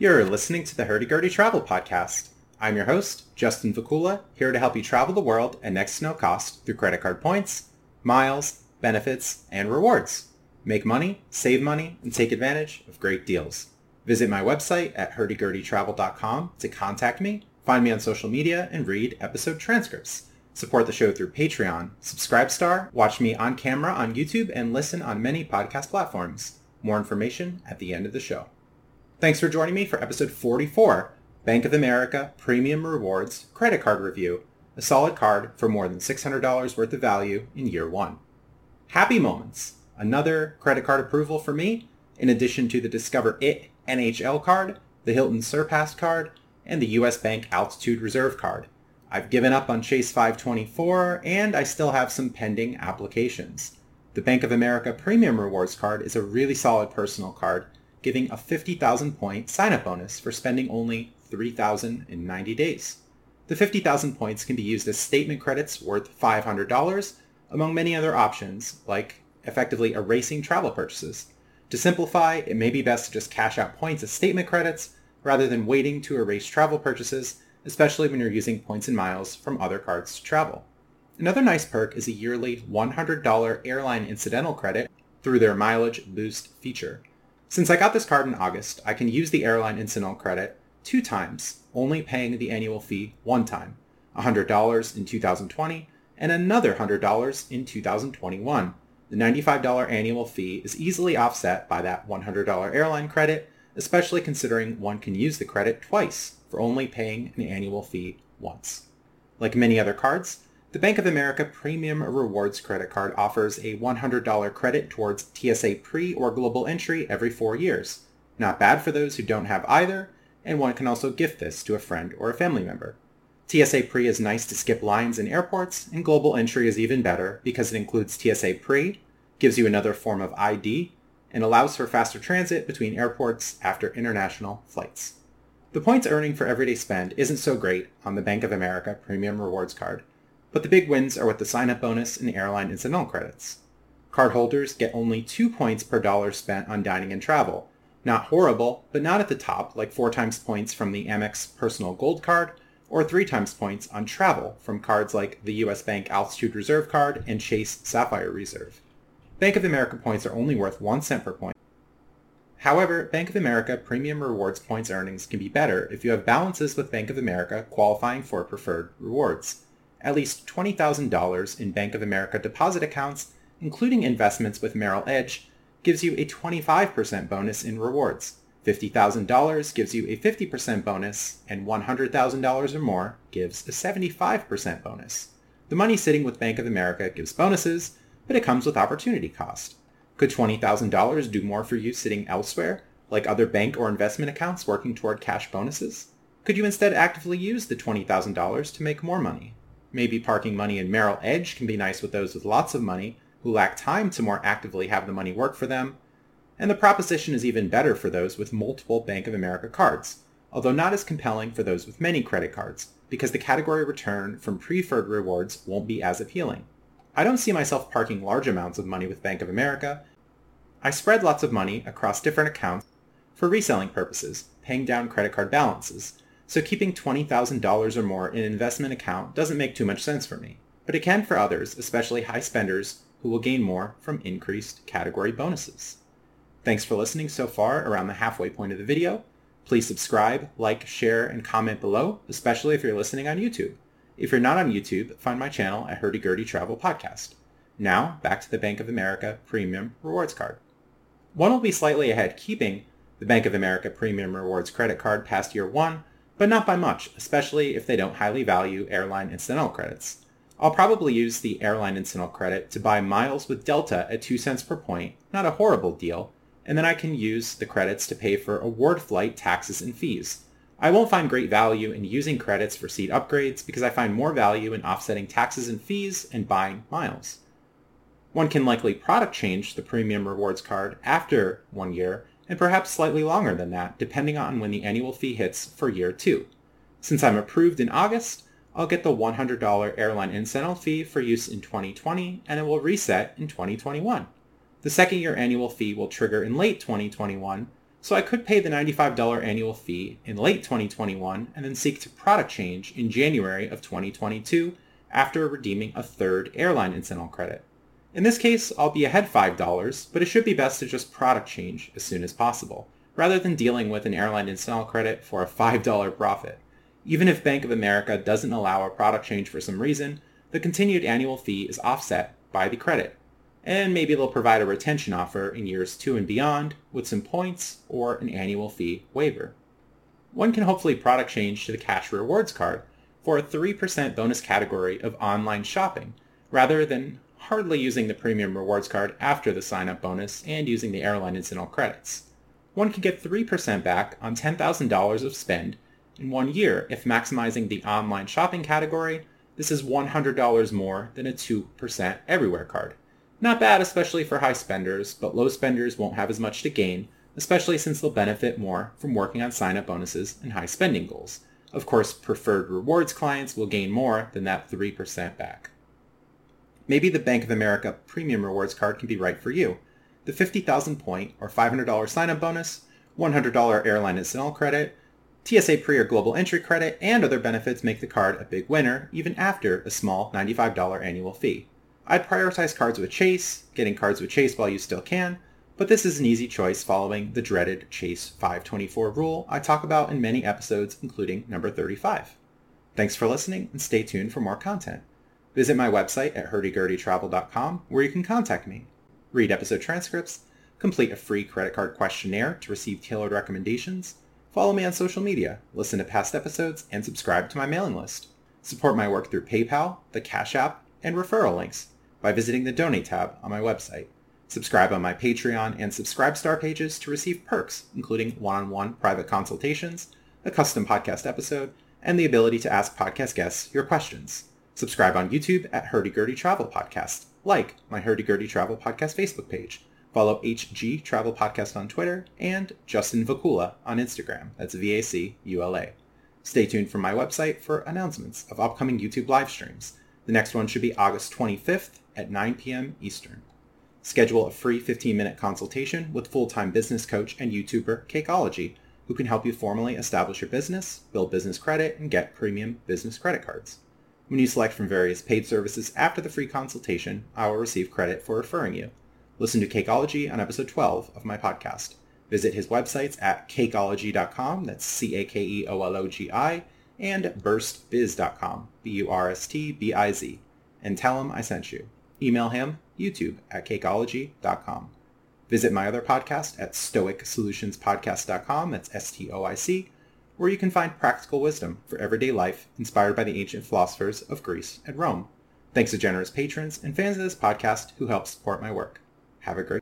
You're listening to the Hurdy-Gurdy Travel Podcast. I'm your host, Justin Vacula, here to help you travel the world at next to no cost through credit card points, miles, benefits, and rewards. Make money, save money, and take advantage of great deals. Visit my website at hurdygurdytravel.com to contact me, find me on social media, and read episode transcripts. Support the show through Patreon, Subscribestar, watch me on camera on YouTube, and listen on many podcast platforms. More information at the end of the show. Thanks for joining me for episode 44, Bank of America Premium Rewards Credit Card Review, a solid card for more than $600 worth of value in year one. Happy Moments, another credit card approval for me, in addition to the Discover It NHL card, the Hilton Surpass card, and the US Bank Altitude Reserve card. I've given up on Chase 524, and I still have some pending applications. The Bank of America Premium Rewards card is a really solid personal card giving a 50,000 point sign-up bonus for spending only 3,090 days. The 50,000 points can be used as statement credits worth $500, among many other options, like effectively erasing travel purchases. To simplify, it may be best to just cash out points as statement credits rather than waiting to erase travel purchases, especially when you're using points and miles from other cards to travel. Another nice perk is a yearly $100 airline incidental credit through their Mileage Boost feature. Since I got this card in August, I can use the airline incidental credit two times, only paying the annual fee one time, $100 in 2020 and another $100 in 2021. The $95 annual fee is easily offset by that $100 airline credit, especially considering one can use the credit twice for only paying an annual fee once. Like many other cards, the Bank of America Premium Rewards credit card offers a $100 credit towards TSA Pre or Global Entry every four years. Not bad for those who don't have either, and one can also gift this to a friend or a family member. TSA Pre is nice to skip lines in airports, and Global Entry is even better because it includes TSA Pre, gives you another form of ID, and allows for faster transit between airports after international flights. The points earning for everyday spend isn't so great on the Bank of America Premium Rewards card, but the big wins are with the sign-up bonus and airline incidental credits. Cardholders get only two points per dollar spent on dining and travel. Not horrible, but not at the top, like four times points from the Amex Personal Gold Card, or three times points on travel from cards like the US Bank Altitude Reserve Card and Chase Sapphire Reserve. Bank of America points are only worth one cent per point. However, Bank of America Premium Rewards points earnings can be better if you have balances with Bank of America qualifying for preferred rewards at least $20,000 in Bank of America deposit accounts, including investments with Merrill Edge, gives you a 25% bonus in rewards. $50,000 gives you a 50% bonus, and $100,000 or more gives a 75% bonus. The money sitting with Bank of America gives bonuses, but it comes with opportunity cost. Could $20,000 do more for you sitting elsewhere, like other bank or investment accounts working toward cash bonuses? Could you instead actively use the $20,000 to make more money? Maybe parking money in Merrill Edge can be nice with those with lots of money who lack time to more actively have the money work for them. And the proposition is even better for those with multiple Bank of America cards, although not as compelling for those with many credit cards, because the category return from preferred rewards won't be as appealing. I don't see myself parking large amounts of money with Bank of America. I spread lots of money across different accounts for reselling purposes, paying down credit card balances, so keeping $20,000 or more in an investment account doesn't make too much sense for me. But it can for others, especially high spenders, who will gain more from increased category bonuses. Thanks for listening so far around the halfway point of the video. Please subscribe, like, share, and comment below, especially if you're listening on YouTube. If you're not on YouTube, find my channel at Hurdy Gurdy Travel Podcast. Now, back to the Bank of America Premium Rewards Card. One will be slightly ahead keeping the Bank of America Premium Rewards credit card past year one, but not by much, especially if they don't highly value airline incidental credits. I'll probably use the airline incidental credit to buy miles with Delta at 2 cents per point, not a horrible deal, and then I can use the credits to pay for award flight taxes and fees. I won't find great value in using credits for seat upgrades because I find more value in offsetting taxes and fees and buying miles. One can likely product change the premium rewards card after one year and perhaps slightly longer than that, depending on when the annual fee hits for year two. Since I'm approved in August, I'll get the $100 airline incidental fee for use in 2020, and it will reset in 2021. The second year annual fee will trigger in late 2021, So I could pay the $95 annual fee in late 2021 and then seek to product change in January of 2022 after redeeming a third airline incidental credit. In this case, I'll be ahead $5, but it should be best to just product change as soon as possible, rather than dealing with an airline incidental credit for a $5 profit. Even if Bank of America doesn't allow a product change for some reason, the continued annual fee is offset by the credit. And maybe they'll provide a retention offer in years two and beyond with some points or an annual fee waiver. One can hopefully product change to the cash rewards card for a 3% bonus category of online shopping, rather than hardly using the premium rewards card after the sign-up bonus and using the airline incidental credits. One can get 3% back on $10,000 of spend in one year if maximizing the online shopping category. This is $100 more than a 2% everywhere card. Not bad, especially for high spenders, but low spenders won't have as much to gain, especially since they'll benefit more from working on sign-up bonuses and high spending goals. Of course, preferred rewards clients will gain more than that 3% back. Maybe the Bank of America Premium Rewards card can be right for you. The 50,000 point or $500 sign-up bonus, $100 airline incidental credit, TSA pre or global entry credit, and other benefits make the card a big winner even after a small $95 annual fee. I'd prioritize cards with Chase, getting cards with Chase while you still can, but this is an easy choice following the dreaded Chase 524 rule I talk about in many episodes, including number 35. Thanks for listening and stay tuned for more content. Visit my website at hurdygurdytravel.com where you can contact me, read episode transcripts, complete a free credit card questionnaire to receive tailored recommendations, follow me on social media, listen to past episodes, and subscribe to my mailing list. Support my work through PayPal, the Cash App, and referral links by visiting the Donate tab on my website. Subscribe on my Patreon and Subscribestar pages to receive perks, including one-on-one private consultations, a custom podcast episode, and the ability to ask podcast guests your questions. Subscribe on YouTube at Hurdy Gurdy Travel Podcast. Like my Hurdy Gurdy Travel Podcast Facebook page. Follow HG Travel Podcast on Twitter and Justin Vacula on Instagram. That's V-A-C-U-L-A. Stay tuned for my website for announcements of upcoming YouTube live streams. The next one should be August 25th at 9 p.m. Eastern. Schedule a free 15-minute consultation with full-time business coach and YouTuber Cakeology, who can help you formally establish your business, build business credit, and get premium business credit cards. When you select from various paid services after the free consultation, I will receive credit for referring you. Listen to Cakeology on episode 12 of my podcast. Visit his websites at cakeology.com, that's C-A-K-E-O-L-O-G-I, and burstbiz.com, B-U-R-S-T-B-I-Z, and tell him I sent you. Email him, youtube at cakeology.com. Visit my other podcast at stoicsolutionspodcast.com, that's S-T-O-I-C, where you can find practical wisdom for everyday life inspired by the ancient philosophers of Greece and Rome. Thanks to generous patrons and fans of this podcast who help support my work. Have a great